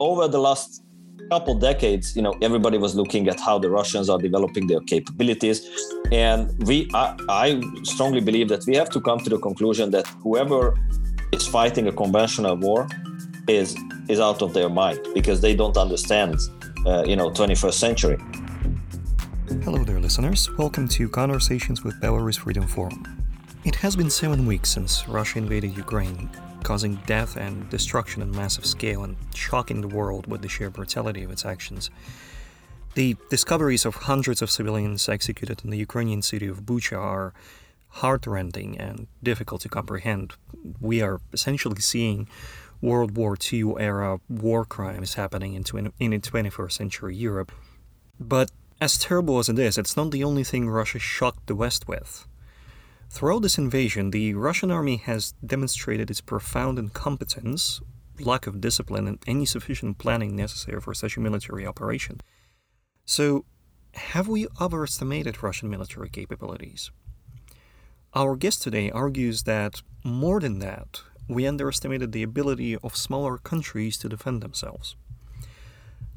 over the last couple decades, you know, everybody was looking at how the Russians are developing their capabilities, and we, I, I strongly believe that we have to come to the conclusion that whoever is fighting a conventional war is is out of their mind because they don't understand, uh, you know, 21st century. Hello there, listeners. Welcome to Conversations with Belarus Freedom Forum. It has been seven weeks since Russia invaded Ukraine, causing death and destruction on massive scale and shocking the world with the sheer brutality of its actions. The discoveries of hundreds of civilians executed in the Ukrainian city of Bucha are heartrending and difficult to comprehend. We are essentially seeing World War II era war crimes happening in, in 21st century Europe. But as terrible as it is, it's not the only thing Russia shocked the West with. Throughout this invasion, the Russian army has demonstrated its profound incompetence, lack of discipline, and any sufficient planning necessary for such a military operation. So, have we overestimated Russian military capabilities? Our guest today argues that, more than that, we underestimated the ability of smaller countries to defend themselves.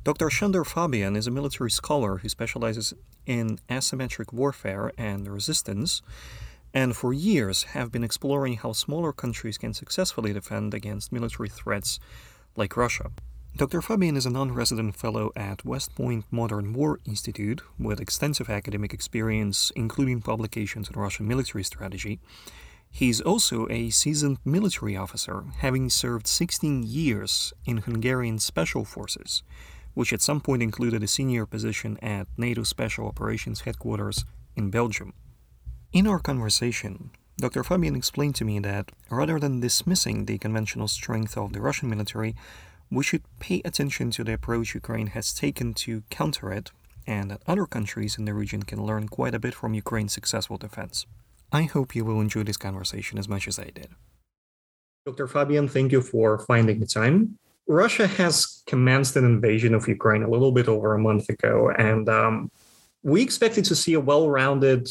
Dr. Sandor Fabian is a military scholar who specializes in asymmetric warfare and resistance and for years have been exploring how smaller countries can successfully defend against military threats like Russia. Dr. Fabian is a non resident fellow at West Point Modern War Institute with extensive academic experience, including publications on Russian military strategy. He's also a seasoned military officer, having served 16 years in Hungarian Special Forces, which at some point included a senior position at NATO Special Operations Headquarters in Belgium. In our conversation, Dr. Fabian explained to me that rather than dismissing the conventional strength of the Russian military, we should pay attention to the approach Ukraine has taken to counter it, and that other countries in the region can learn quite a bit from Ukraine's successful defense. I hope you will enjoy this conversation as much as I did. Dr. Fabian, thank you for finding the time. Russia has commenced an invasion of Ukraine a little bit over a month ago, and um, we expected to see a well rounded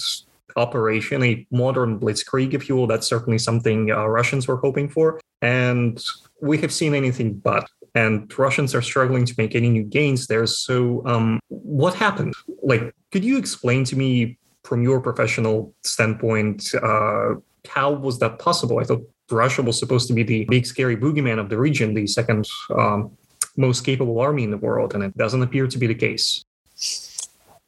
operation, a modern blitzkrieg, if you will. That's certainly something uh, Russians were hoping for. And we have seen anything but. And Russians are struggling to make any new gains there. So, um, what happened? Like, could you explain to me from your professional standpoint, uh, how was that possible? I thought Russia was supposed to be the big scary boogeyman of the region, the second um, most capable army in the world, and it doesn't appear to be the case.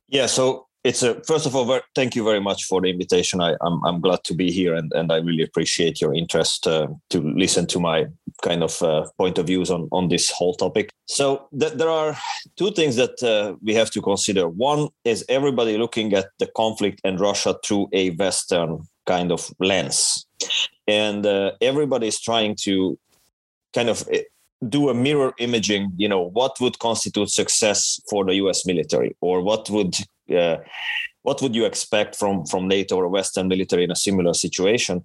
Yeah, so it's a first of all thank you very much for the invitation. I, am I'm, I'm glad to be here and, and i really appreciate your interest uh, to listen to my kind of uh, point of views on, on this whole topic. So th- there are two things that uh, we have to consider. One is everybody looking at the conflict and russia through a western kind of lens. And uh, everybody is trying to kind of eh, do a mirror imaging you know what would constitute success for the us military or what would what would you expect from from NATO or Western military in a similar situation?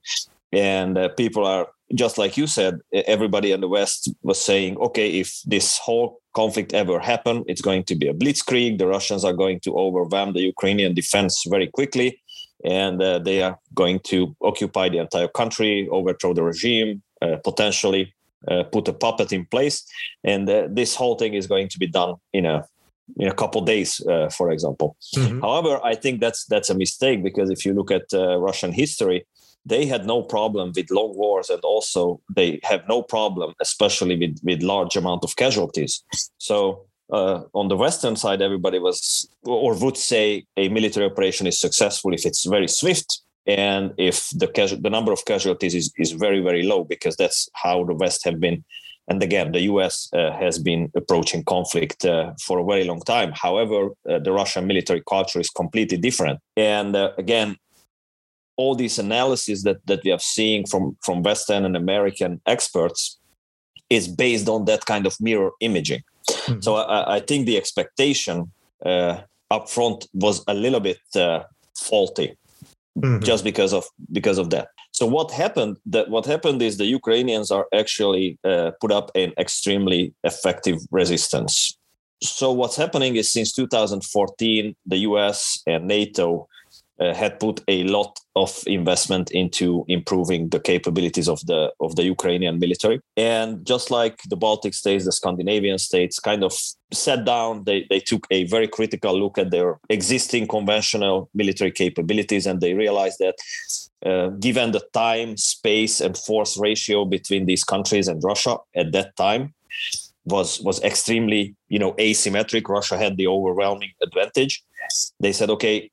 And uh, people are just like you said. Everybody in the West was saying, okay, if this whole conflict ever happen, it's going to be a blitzkrieg. The Russians are going to overwhelm the Ukrainian defense very quickly, and uh, they are going to occupy the entire country, overthrow the regime, uh, potentially uh, put a puppet in place, and uh, this whole thing is going to be done in a in a couple days, uh, for example. Mm-hmm. However, I think that's that's a mistake because if you look at uh, Russian history, they had no problem with long wars, and also they have no problem, especially with with large amount of casualties. So. Uh, on the western side, everybody was or would say a military operation is successful if it's very swift and if the casu- the number of casualties is, is very very low because that's how the west have been and again, the US uh, has been approaching conflict uh, for a very long time. However, uh, the Russian military culture is completely different. And uh, again, all these analysis that, that we have seen from, from Western and American experts is based on that kind of mirror imaging. Mm-hmm. So I, I, think the expectation uh, up front was a little bit uh, faulty mm-hmm. just because of because of that. So what happened? That what happened is the Ukrainians are actually uh, put up an extremely effective resistance. So what's happening is since 2014, the U.S. and NATO uh, had put a lot of investment into improving the capabilities of the of the Ukrainian military. And just like the Baltic states, the Scandinavian states kind of sat down, they, they took a very critical look at their existing conventional military capabilities and they realized that uh, given the time, space, and force ratio between these countries and Russia at that time, was was extremely you know asymmetric. Russia had the overwhelming advantage. They said, okay,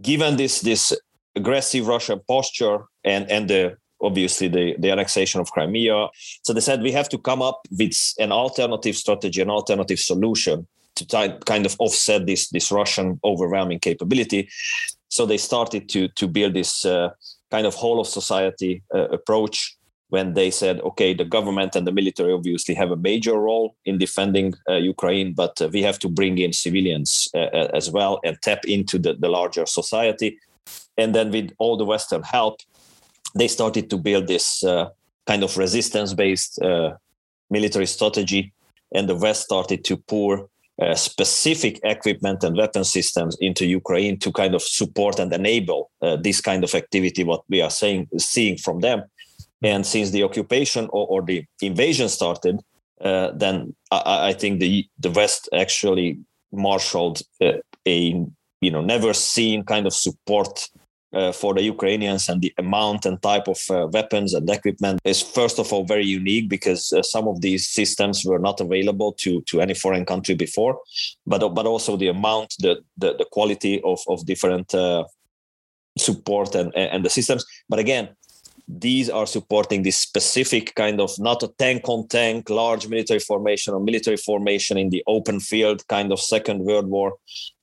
given this this aggressive Russian posture and and the obviously the, the annexation of Crimea. So they said we have to come up with an alternative strategy, an alternative solution to t- kind of offset this this Russian overwhelming capability. So they started to to build this uh, kind of whole of society uh, approach when they said, okay, the government and the military obviously have a major role in defending uh, Ukraine, but uh, we have to bring in civilians uh, as well and tap into the, the larger society. And then, with all the Western help, they started to build this uh, kind of resistance based uh, military strategy. And the West started to pour uh, specific equipment and weapon systems into Ukraine to kind of support and enable uh, this kind of activity, what we are saying, seeing from them. And since the occupation or, or the invasion started, uh, then I, I, think the the West actually marshaled uh, a you know never seen kind of support uh, for the Ukrainians and the amount and type of uh, weapons and equipment is first of all very unique because uh, some of these systems were not available to to any foreign country before, but but also the amount, the the, the quality of of different uh, support and and the systems. But again, these are supporting this specific kind of not a tank on tank large military formation or military formation in the open field kind of second world war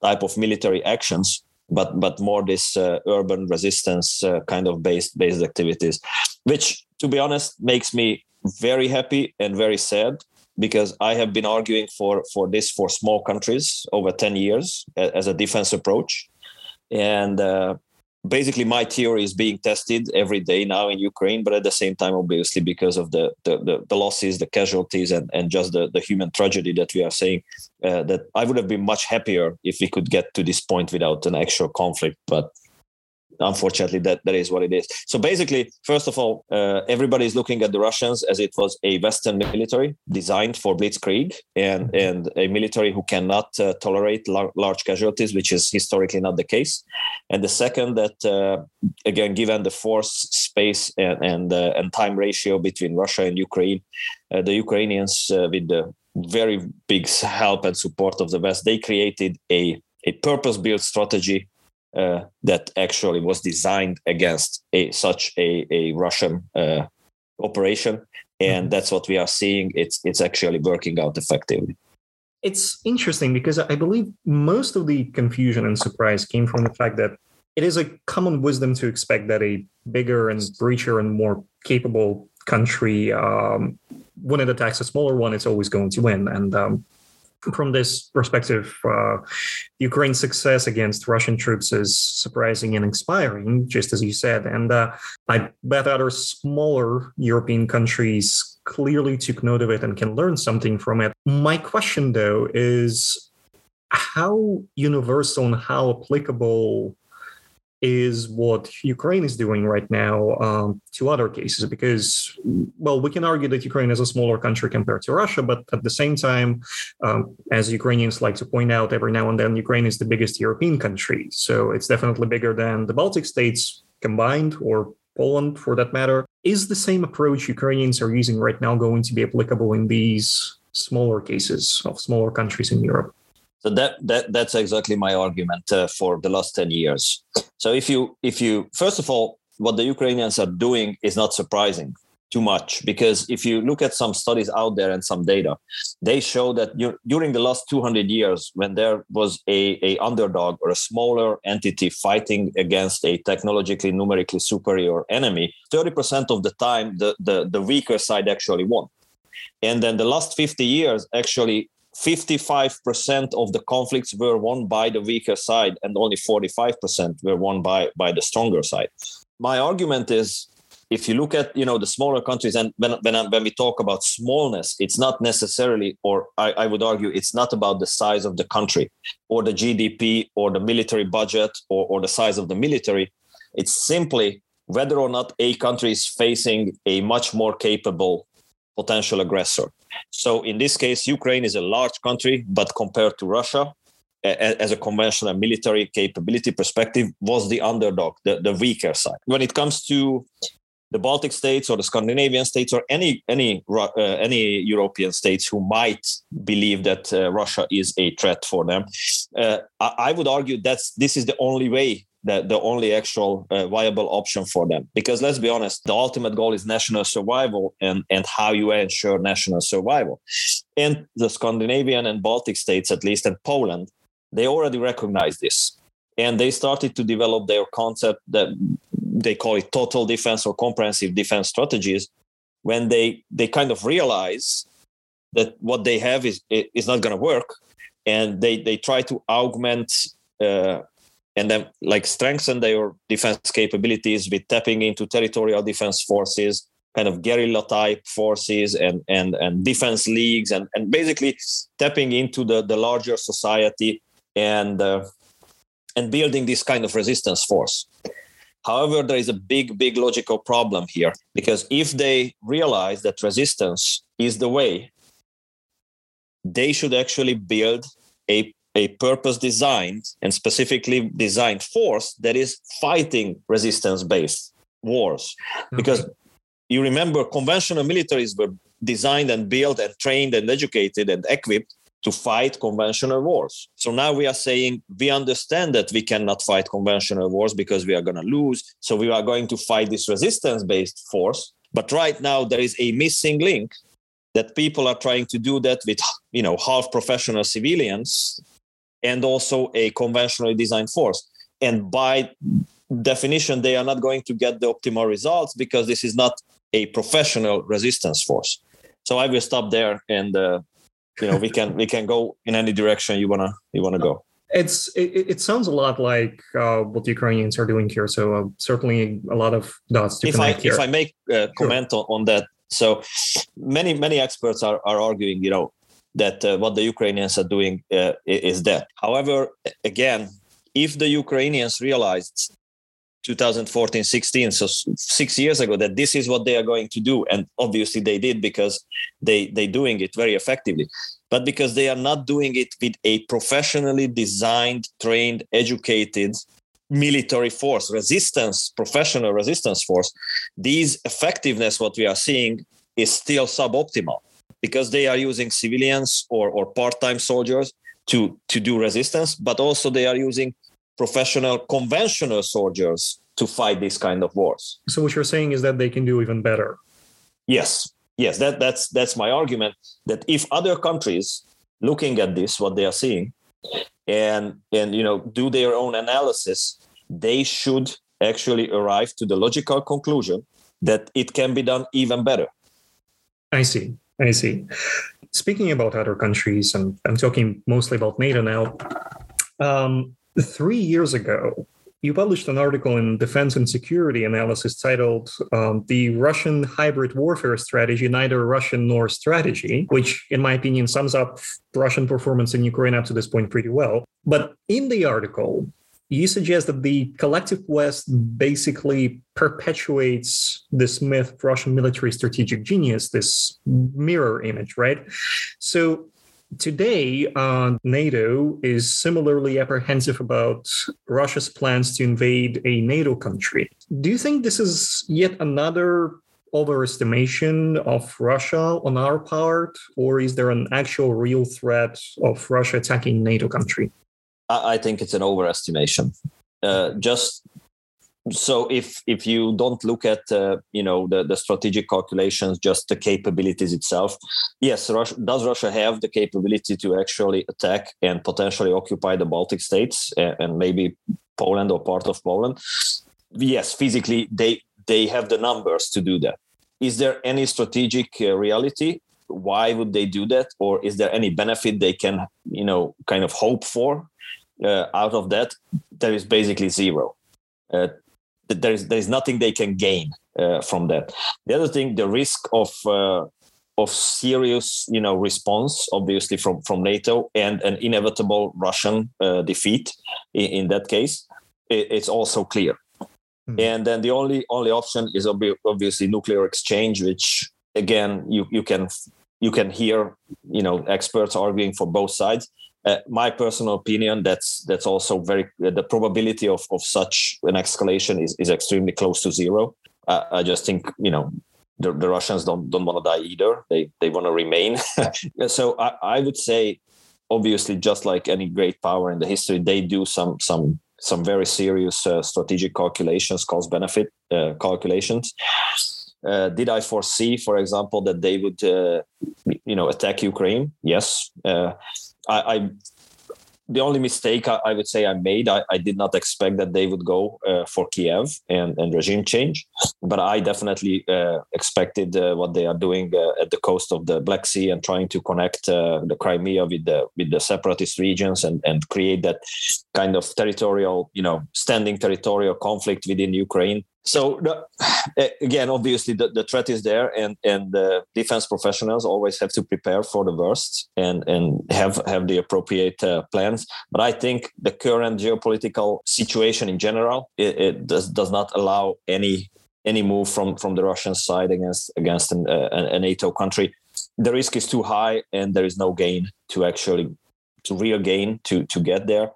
type of military actions but but more this uh, urban resistance uh, kind of based based activities which to be honest makes me very happy and very sad because i have been arguing for for this for small countries over 10 years as a defense approach. And uh, basically my theory is being tested every day now in Ukraine, but at the same time, obviously, because of the the, the, the losses, the casualties, and, and just the, the human tragedy that we are saying, uh, that I would have been much happier if we could get to this point without an actual conflict. But unfortunately that that is what it is so basically first of all uh, everybody is looking at the russians as it was a western military designed for blitzkrieg and mm-hmm. and a military who cannot uh, tolerate lar- large casualties which is historically not the case and the second that uh, again given the force space and and, uh, and time ratio between russia and ukraine uh, the ukrainians uh, with the very big help and support of the west they created a a purpose built strategy uh, that actually was designed against a such a, a Russian uh, operation, and mm-hmm. that's what we are seeing. It's it's actually working out effectively. It's interesting because I believe most of the confusion and surprise came from the fact that it is a common wisdom to expect that a bigger and richer and more capable country, um, when it attacks a smaller one, it's always going to win. And um, from this perspective, uh, Ukraine's success against Russian troops is surprising and inspiring, just as you said. And uh, I bet other smaller European countries clearly took note of it and can learn something from it. My question, though, is how universal and how applicable is what Ukraine is doing right now um, to other cases. Because, well, we can argue that Ukraine is a smaller country compared to Russia, but at the same time, um, as Ukrainians like to point out every now and then, Ukraine is the biggest European country. So it's definitely bigger than the Baltic states combined or Poland for that matter. Is the same approach Ukrainians are using right now going to be applicable in these smaller cases of smaller countries in Europe? So that that that's exactly my argument uh, for the last ten years. So if you if you first of all, what the Ukrainians are doing is not surprising too much because if you look at some studies out there and some data, they show that during the last 200 years, when there was a, a underdog or a smaller entity fighting against a technologically numerically superior enemy, 30% of the time the, the, the weaker side actually won. And then the last 50 years, actually 55% of the conflicts were won by the weaker side and only 45% were won by, by the stronger side. My argument is if you look at you know the smaller countries and when when, when we talk about smallness it's not necessarily or I, I, would argue it's not about the size of the country or the gdp or the military budget or, or the size of the military it's simply whether or not a country is facing a much more capable potential aggressor so in this case ukraine is a large country but compared to russia as a conventional military capability perspective was the underdog the, the weaker side when it comes to the Baltic states or the Scandinavian states or any any uh, any European states who might believe that uh, Russia is a threat for them. Uh, I, I, would argue that this is the only way that the only actual uh, viable option for them. Because let's be honest the ultimate goal is national survival and and how you ensure national survival. And the scandinavian and baltic states at least and poland they already recognize this. And they started to develop their concept that they call it total defense or comprehensive defense strategies when they they kind of realize that what they have is is not going to work. And they they try to augment uh, and then like strengthen their defense capabilities with tapping into territorial defense forces kind of guerrilla type forces and and and defense leagues and and basically tapping into the the larger society and uh, and building this kind of resistance force. However, there is a big, big logical problem here because if they realize that resistance is the way, they should actually build a, a purpose designed and specifically designed force that is fighting resistance based wars. Okay. Because you remember, conventional militaries were designed and built and trained and educated and equipped to fight conventional wars. So now we are saying we understand that we cannot fight conventional wars because we are going to lose. So we are going to fight this resistance based force. But right now there is a missing link that people are trying to do that with you know half professional civilians and also a conventionally designed force. And by definition, they are not going to get the optimal results because this is not a professional resistance force. So I will stop there and uh, you know we can we can go in any direction you wanna you wanna go it's it, it sounds a lot like uh, what the Ukrainians are doing here. So uh, certainly a lot of dots to if connect I, here. If I make a comment sure. on, on, that, so many many experts are, are arguing, you know, that uh, what the Ukrainians are doing uh, is that. However, again, if the Ukrainians realized 2014 16 so six years ago that this is what they are going to do and obviously they did because they they doing it very effectively but because they are not doing it with a professionally designed trained educated military force resistance professional resistance force these effectiveness what we are seeing is still suboptimal because they are using civilians or, or part-time soldiers to to do resistance but also they are using professional conventional soldiers to fight these kind of wars. So what you're saying is that they can do even better. Yes, yes, that, that's that's my argument. That if other countries looking at this, what they are seeing, and and you know do their own analysis, they should actually arrive to the logical conclusion that it can be done even better. I see. I see. Speaking about other countries, and I'm talking mostly about NATO now. Um, Three years ago, you published an article in Defense and Security Analysis titled um, The Russian Hybrid Warfare Strategy, Neither Russian Nor Strategy, which, in my opinion, sums up Russian performance in Ukraine up to this point pretty well. But in the article, you suggest that the collective West basically perpetuates this myth of Russian military strategic genius, this mirror image, right? So Today, uh, NATO is similarly apprehensive about Russia's plans to invade a NATO country. Do you think this is yet another overestimation of Russia on our part, or is there an actual real threat of Russia attacking NATO country? I think it's an overestimation. Uh, just so if if you don't look at uh, you know the, the strategic calculations just the capabilities itself yes russia, does russia have the capability to actually attack and potentially occupy the baltic states and, and maybe poland or part of poland? Yes physically they they have the numbers to do that. Is there any strategic uh, reality? Why would they do that? Or is there any benefit they can you know kind of hope for uh, out of that there is basically zero uh, there is there is nothing they can gain uh, from that. The other thing, the risk of uh, of serious, you know, response, obviously from from NATO, and an inevitable Russian uh, defeat in, in, that case, it, it's also clear. Mm-hmm. And then the only only option is obviously nuclear exchange, which again you you can you can hear you know experts arguing for both sides. Uh, my personal opinion that's that's also very uh, the probability of, of such an escalation is, is extremely close to zero uh, i just think you know the, the russians don't don't want to die either they they want to remain so I, I would say obviously just like any great power in the history they do some some some very serious uh, strategic calculations cost benefit uh, calculations uh, did I foresee, for example, that they would, uh, you know, attack Ukraine? Yes. Uh, I, I the only mistake I, I, would say I made, I, I, did not expect that they would go uh, for Kiev and, and, regime change, but I definitely uh, expected uh, what they are doing uh, at the coast of the Black Sea and trying to connect uh, the Crimea with the with the separatist regions and and create that kind of territorial, you know, standing territorial conflict within Ukraine so the, again obviously the, the threat is there and and the defense professionals always have to prepare for the worst and and have have the appropriate uh, plans. But i think the current geopolitical situation in general it, it does does not allow any any move from from the russian side against against an, uh, a nato country. The risk is too high and there is no gain to actually to real gain to to get there.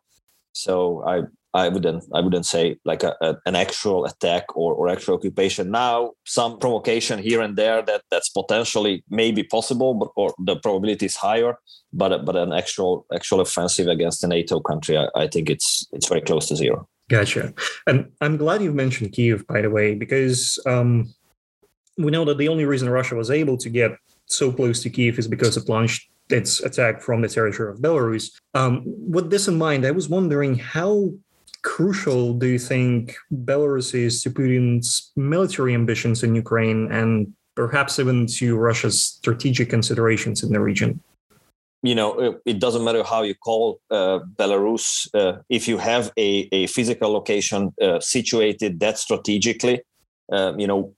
So I I wouldn't I wouldn't say like a, a, an actual attack or, or actual occupation. Now some provocation here and there that that's potentially maybe possible, but or the probability is higher. But but an actual actual offensive against a NATO country, I, I think it's it's very close to zero. Gotcha. And I'm glad you mentioned Kiev, by the way, because um, we know that the only reason Russia was able to get so close to Kiev is because it launched its attack from the territory of Belarus. Um, with this in mind, I was wondering how crucial do you think Belarus is to Putin's military ambitions in Ukraine and perhaps even to Russia's strategic considerations in the region? You know, it, it doesn't matter how you call uh, Belarus. Uh, if you have a, a physical location uh, situated that strategically, uh, you know,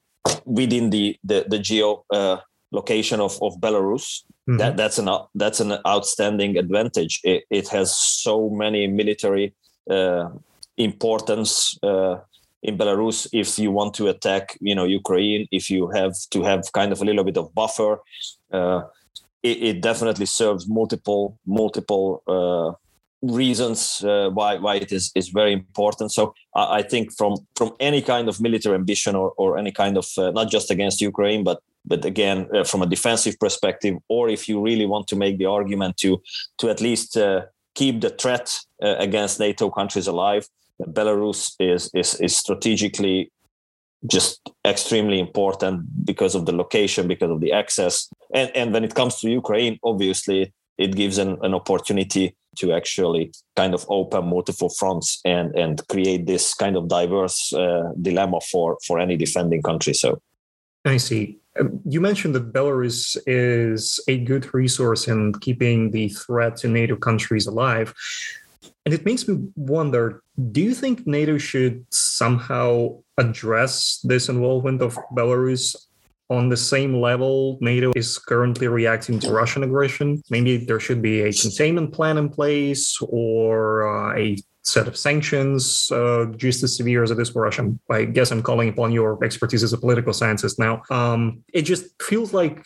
within the the, the geo uh, location of, of Belarus, mm-hmm. that that's an that's an outstanding advantage. It, it has so many military uh, importance uh, in Belarus if you want to attack, you know, Ukraine. If you have to have kind of a little bit of buffer, uh, it, it, definitely serves multiple multiple uh, reasons uh, why why it is is very important. So I, I, think from from any kind of military ambition or or any kind of uh, not just against Ukraine, but but again uh, from a defensive perspective, or if you really want to make the argument to to at least keep the threat against NATO countries alive Belarus is is is strategically just extremely important because of the location, because of the access, and and when it comes to Ukraine, obviously it gives an, an opportunity to actually kind of open multiple fronts and and create this kind of diverse uh, dilemma for for any defending country. So, I see. Um, you mentioned that Belarus is a good resource in keeping the threat to NATO countries alive. And it makes me wonder do you think NATO should somehow address this involvement of Belarus on the same level NATO is currently reacting to Russian aggression? Maybe there should be a containment plan in place or uh, a set of sanctions uh, just as severe as it is for Russia. I guess I'm calling upon your expertise as a political scientist now. Um, it just feels like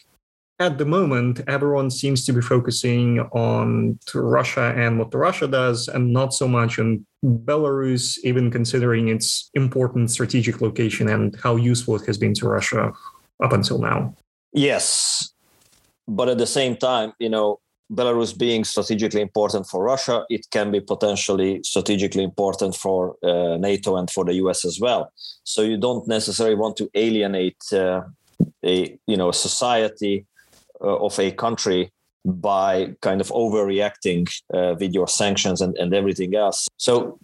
at the moment, everyone seems to be focusing on Russia and what Russia does, and not so much on Belarus, even considering its important strategic location and how useful it has been to Russia up until now. Yes. But at the same time, you know, Belarus being strategically important for Russia, it can be potentially strategically important for uh, NATO and for the US as well. So you don't necessarily want to alienate uh, a you know a society of a country by kind of overreacting uh, with your sanctions and, and everything else. So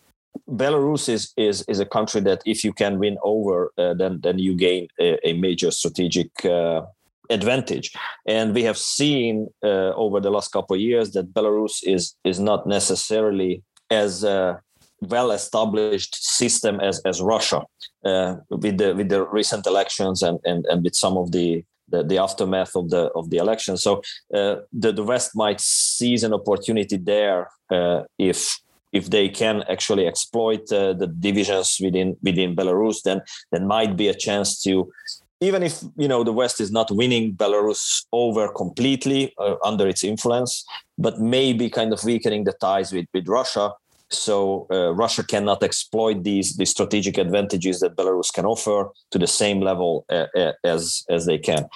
Belarus is, is is a country that if you can win over, uh, then then you gain a, a major strategic uh, advantage. And we have seen uh, over the last couple of years that Belarus is is not necessarily as uh, well established system as as Russia uh, with the with the recent elections and and and with some of the the, the aftermath of the of the election. So uh, the the West might seize an opportunity there uh, if if they can actually exploit uh, the divisions within within Belarus, then there might be a chance to even if you know the West is not winning Belarus over completely uh, under its influence, but maybe kind of weakening the ties with with Russia. So uh, Russia cannot exploit these these strategic advantages that Belarus can offer to the same level uh, uh as as they can,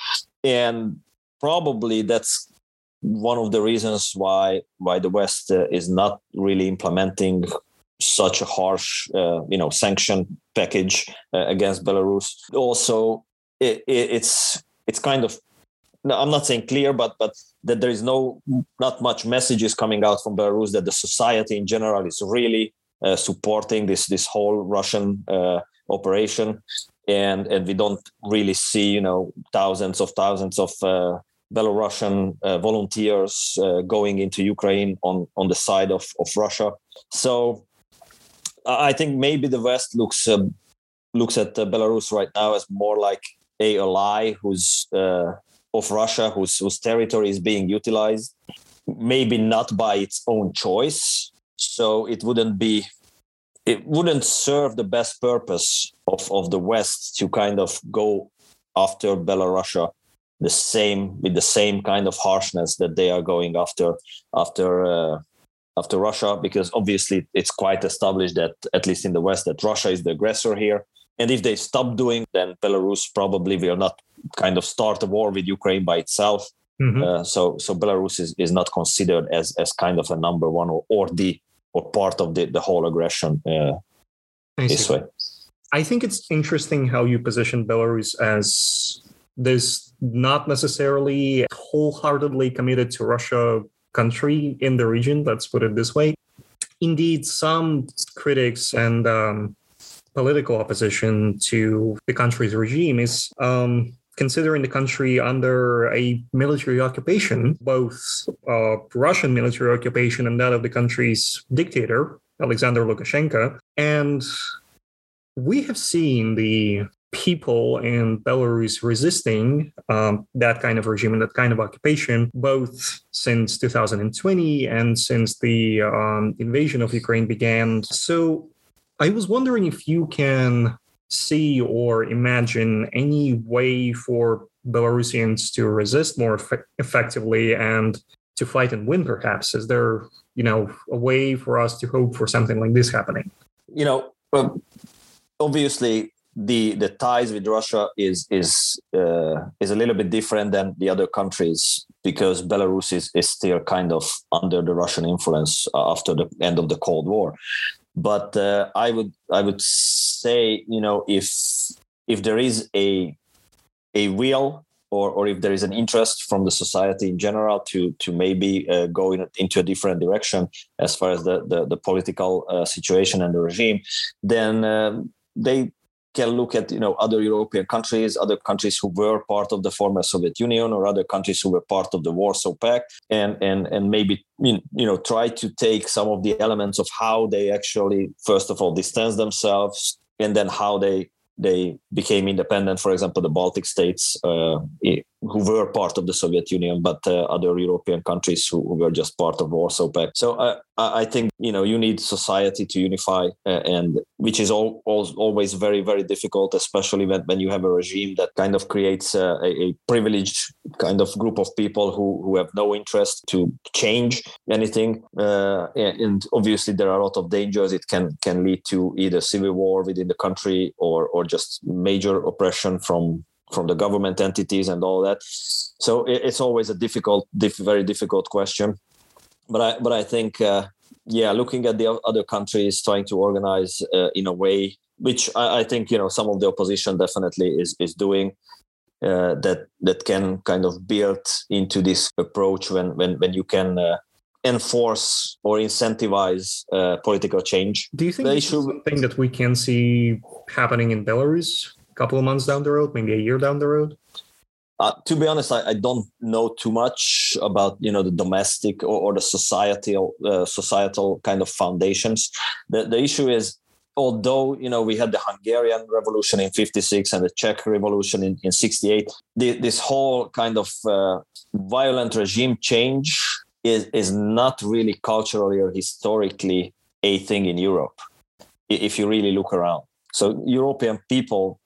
and probably that's one of the reasons why why the West uh, is not really implementing such a harsh uh, you know sanction package against Belarus. Also, it, it, it's it's kind of no, I'm not saying clear, but but that there is no not much messages coming out from Belarus that the society in general is really uh, supporting this this whole Russian uh, operation, and and we don't really see you know thousands of thousands of uh, Belarusian uh, volunteers uh, going into Ukraine on on the side of of Russia. So I think maybe the West looks um, looks at uh, Belarus right now as more like a ally who's uh, of Russia, whose whose territory is being utilized, maybe not by its own choice. So it wouldn't be, it wouldn't serve the best purpose of of the West to kind of go after Belarusia the same with the same kind of harshness that they are going after after uh, after Russia because obviously it's quite established that at least in the West that Russia is the aggressor here and if they stop doing, then Belarus probably will not kind of start a war with Ukraine by itself. Mm-hmm. Uh, so so Belarus is, is not considered as as kind of a number one or, or the or part of the, the whole aggression uh, this way. I think it's interesting how you position Belarus as this not necessarily wholeheartedly committed to Russia country in the region. Let's put it this way. Indeed, some critics and um, political opposition to the country's regime is um, considering the country under a military occupation, both uh, Russian military occupation and that of the country's dictator, Alexander Lukashenko. And we have seen the people in Belarus resisting um, that kind of regime and that kind of occupation, both since 2020 and since the um, invasion of Ukraine began. So I was wondering if you can see or imagine any way for Belarusians to resist more effect- effectively and to fight and win, perhaps? Is there, you know, a way for us to hope for something like this happening? You know, well, obviously the the ties with Russia is is uh, is a little bit different than the other countries because Belarus is, is still kind of under the Russian influence after the end of the Cold War. But uh, I would I would say you know if if there is a a will or, or if there is an interest from the society in general to to maybe uh, go in, into a different direction as far as the the, the political uh, situation and the regime, then um, they can look at you know other European countries, other countries who were part of the former Soviet Union, or other countries who were part of the Warsaw Pact, and and and maybe you know try to take some of the elements of how they actually first of all distance themselves, and then how they they became independent. For example, the Baltic states, uh, who were part of the Soviet Union, but uh, other European countries who, who, were just part of Warsaw Pact. So uh, I think you know you need society to unify, uh, and which is all, all, always very very difficult, especially when, when you have a regime that kind of creates a, a privileged kind of group of people who who have no interest to change anything, uh, and obviously there are a lot of dangers. It can can lead to either civil war within the country or or just major oppression from from the government entities and all that. So it's always a difficult, diff, very difficult question. But I, but I think, uh, yeah, looking at the other countries trying to organize uh, in a way which I, I, think you know some of the opposition definitely is is doing. Uh, that that can kind of build into this approach when when when you can uh, enforce or incentivize uh, political change. Do you think they should... something that we can see happening in Belarus? Couple of months down the road, maybe a year down the road? uh, to be honest, I, I, don't know too much about you know the domestic or, or the societal uh, societal kind of foundations. The the issue is, although you know we had the Hungarian Revolution in '56 and the Czech Revolution in, in '68, this whole kind of uh, violent regime change is is not really culturally or historically a thing in Europe. If you really look around, so European people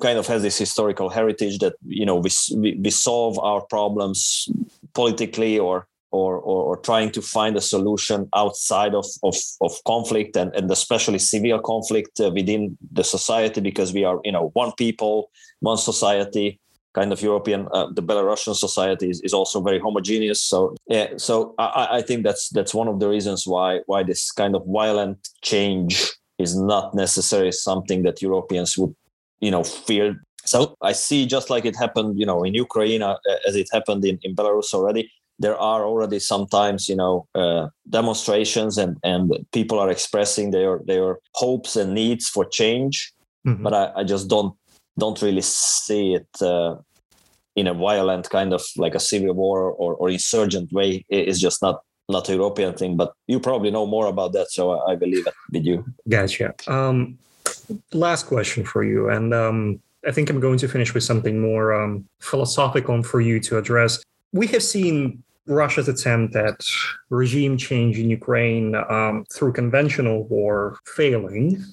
kind of has this historical heritage that you know we, we, we solve our problems politically or or, or, or, trying to find a solution outside of, of, of conflict and, and especially civil conflict uh, within the society because we are you know one people one society. Kind of european uh, the belarusian society is, is also very homogeneous. So yeah so I, I think that's that's one of the reasons why why this kind of violent change is not necessarily something that europeans would you know fear so i see just like it happened you know in ukraine uh, as it happened in, in belarus already there are already sometimes you know uh, demonstrations and and people are expressing their their hopes and needs for change mm-hmm. but I, I, just don't don't really see it uh, in a violent kind of like a civil war or, or insurgent way it's just not not a european thing but you probably know more about that so i, I believe it with you gotcha um last question for you, and um, I think I'm going to finish with something more um, philosophical for you to address. We have seen Russia's attempt at regime change in Ukraine um, through conventional war failing.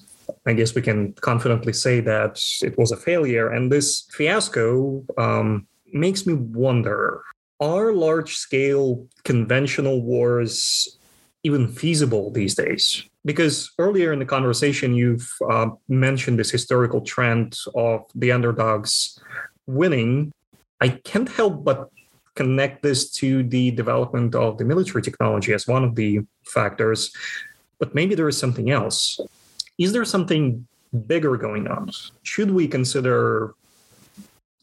I guess we can confidently say that it was a failure. And this fiasco um, makes me wonder are large scale conventional wars even feasible these days? because earlier in the conversation you've uh, mentioned this historical trend of the underdogs winning. I can't help but connect this to the development of the military technology as one of the factors but maybe there is something else. Is there something bigger going on? Should we consider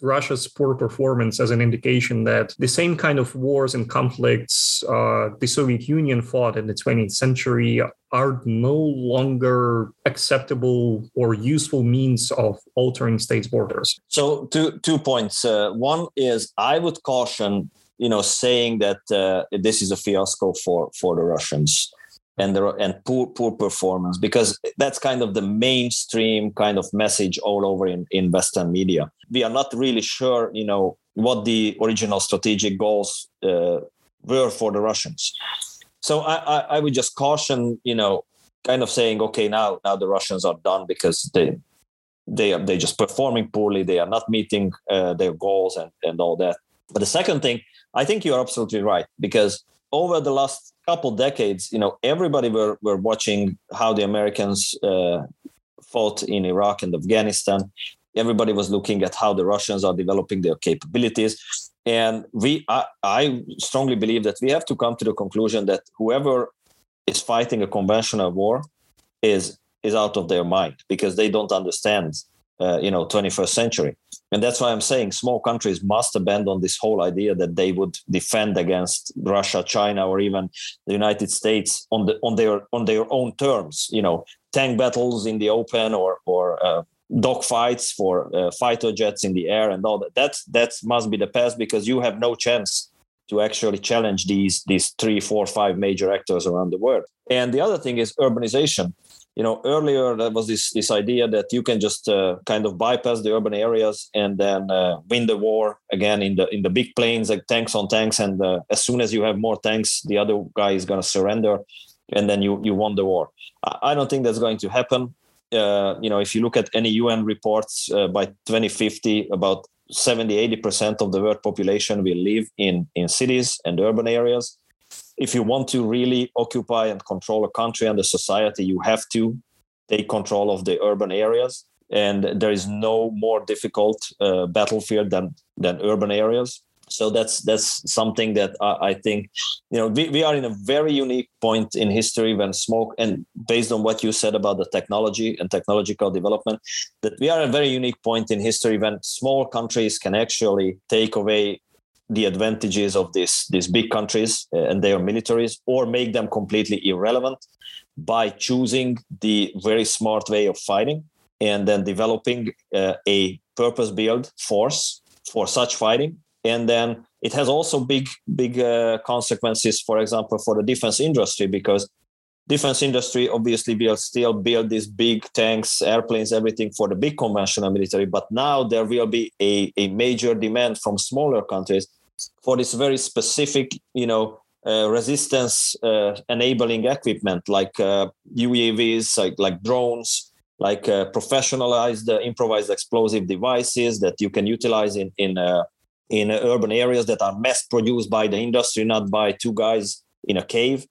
Russia's poor performance as an indication that the same kind of wars and conflicts uh, the Soviet Union fought in the 20th century are no longer acceptable or useful means of altering states' borders. So, two two points. Uh, one is I would caution, you know, saying that uh, this is a fiasco for for the Russians and the, and poor poor performance because that's kind of the mainstream kind of message all over in, in Western media. We are not really sure, you know, what the original strategic goals uh, were for the Russians. So I, I, I would just caution, you know, kind of saying, okay, now now the Russians are done because they they are they just performing poorly. They are not meeting uh, their goals and and all that. But the second thing, I think you are absolutely right because over the last couple decades, you know, everybody were, were watching how the Americans uh, fought in Iraq and Afghanistan. Everybody was looking at how the Russians are developing their capabilities. And we, I, I strongly believe that we have to come to the conclusion that whoever is fighting a conventional war is is out of their mind because they don't understand, uh, you know, 21st century. And that's why I'm saying small countries must abandon this whole idea that they would defend against Russia, China, or even the United States on the on their on their own terms. You know, tank battles in the open or or uh, dogfights for uh, fighter jets in the air and all that. That's that must be the past because you have no chance to actually challenge these these three, four, five major actors around the world. And the other thing is urbanization you know earlier there was this this idea that you can just uh, kind of bypass the urban areas and then uh, win the war again in the in the big plains like tanks on tanks. And uh, as soon as you have more tanks the other guy is going to surrender and then you you won the war. I don't think that's going to happen. Uh, you know if you look at any un reports uh, by 2050 about 70 80% of the world population will live in in cities and urban areas if you want to really occupy and control a country and a society, you have to take control of the urban areas. And there is no more difficult uh, battlefield than than urban areas. So that's that's something that I, I think you know we, we are in a very unique point in history when smoke and based on what you said about the technology and technological development, that we are a very unique point in history when small countries can actually take away the advantages of these these big countries uh, and their militaries or make them completely irrelevant by choosing the very smart way of fighting and then developing uh, a purpose built force for such fighting. And then it has also big, big uh, consequences, for example, for the defense industry, because defense industry obviously will still build these big tanks, airplanes, everything for the big conventional military. But now there will be a, a major demand from smaller countries for this very specific, you know, uh, resistance uh, enabling equipment like uh, UAVs, like, like drones, like uh, professionalized uh, improvised explosive devices that you can utilize in in uh, in urban areas that are mass produced by the industry, not by two guys in a cave.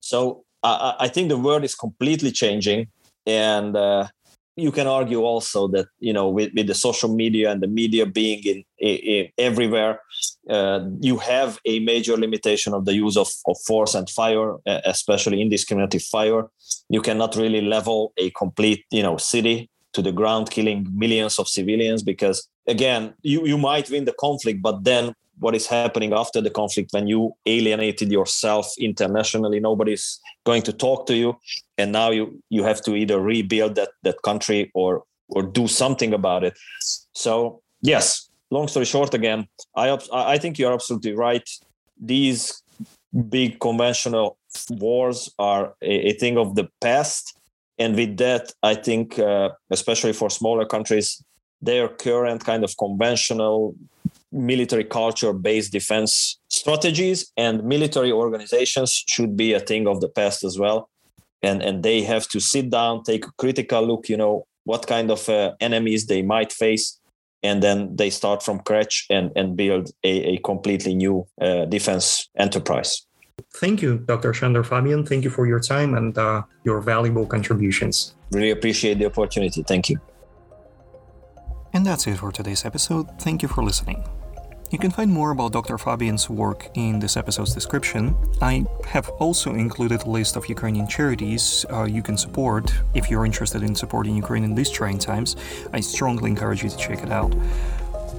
So I, I think the world is completely changing, and uh, you can argue also that you know with, with the social media and the media being in, in, in everywhere uh, you have a major limitation of the use of, of force and fire especially indiscriminate fire. You cannot really level a complete you know city to the ground killing millions of civilians because again you, you might win the conflict but then what is happening after the conflict when you alienated yourself internationally nobody's going to talk to you and now you you have to either rebuild that that country or or do something about it. So yes long story short again i i think you're absolutely right. These big conventional wars are a, a thing of the past and with that i think uh, especially for smaller countries their current kind of conventional military culture based defense strategies and military organizations should be a thing of the past as well. And and they have to sit down take a critical look you know what kind of uh, enemies they might face. And then they start from scratch and and build a, a completely new uh, defense enterprise. Thank you dr Sandor fabian. Thank you for your time and uh, your valuable contributions. Really appreciate the opportunity. Thank you. And that's it for today's episode. Thank you for listening. You can find more about Dr. Fabian's work in this episode's description. I have also included a list of Ukrainian charities uh, you can support if you're interested in supporting Ukraine in these trying times. I strongly encourage you to check it out.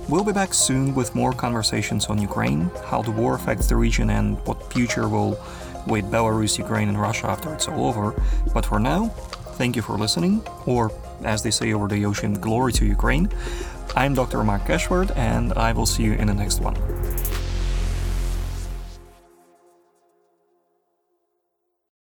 We'll be back soon with more conversations on Ukraine, how the war affects the region, and what future will wait Belarus, Ukraine, and Russia after it's all over. But for now, thank you for listening, or as they say over the ocean, glory to Ukraine. I'm Dr. Mark Cashford, and I will see you in the next one.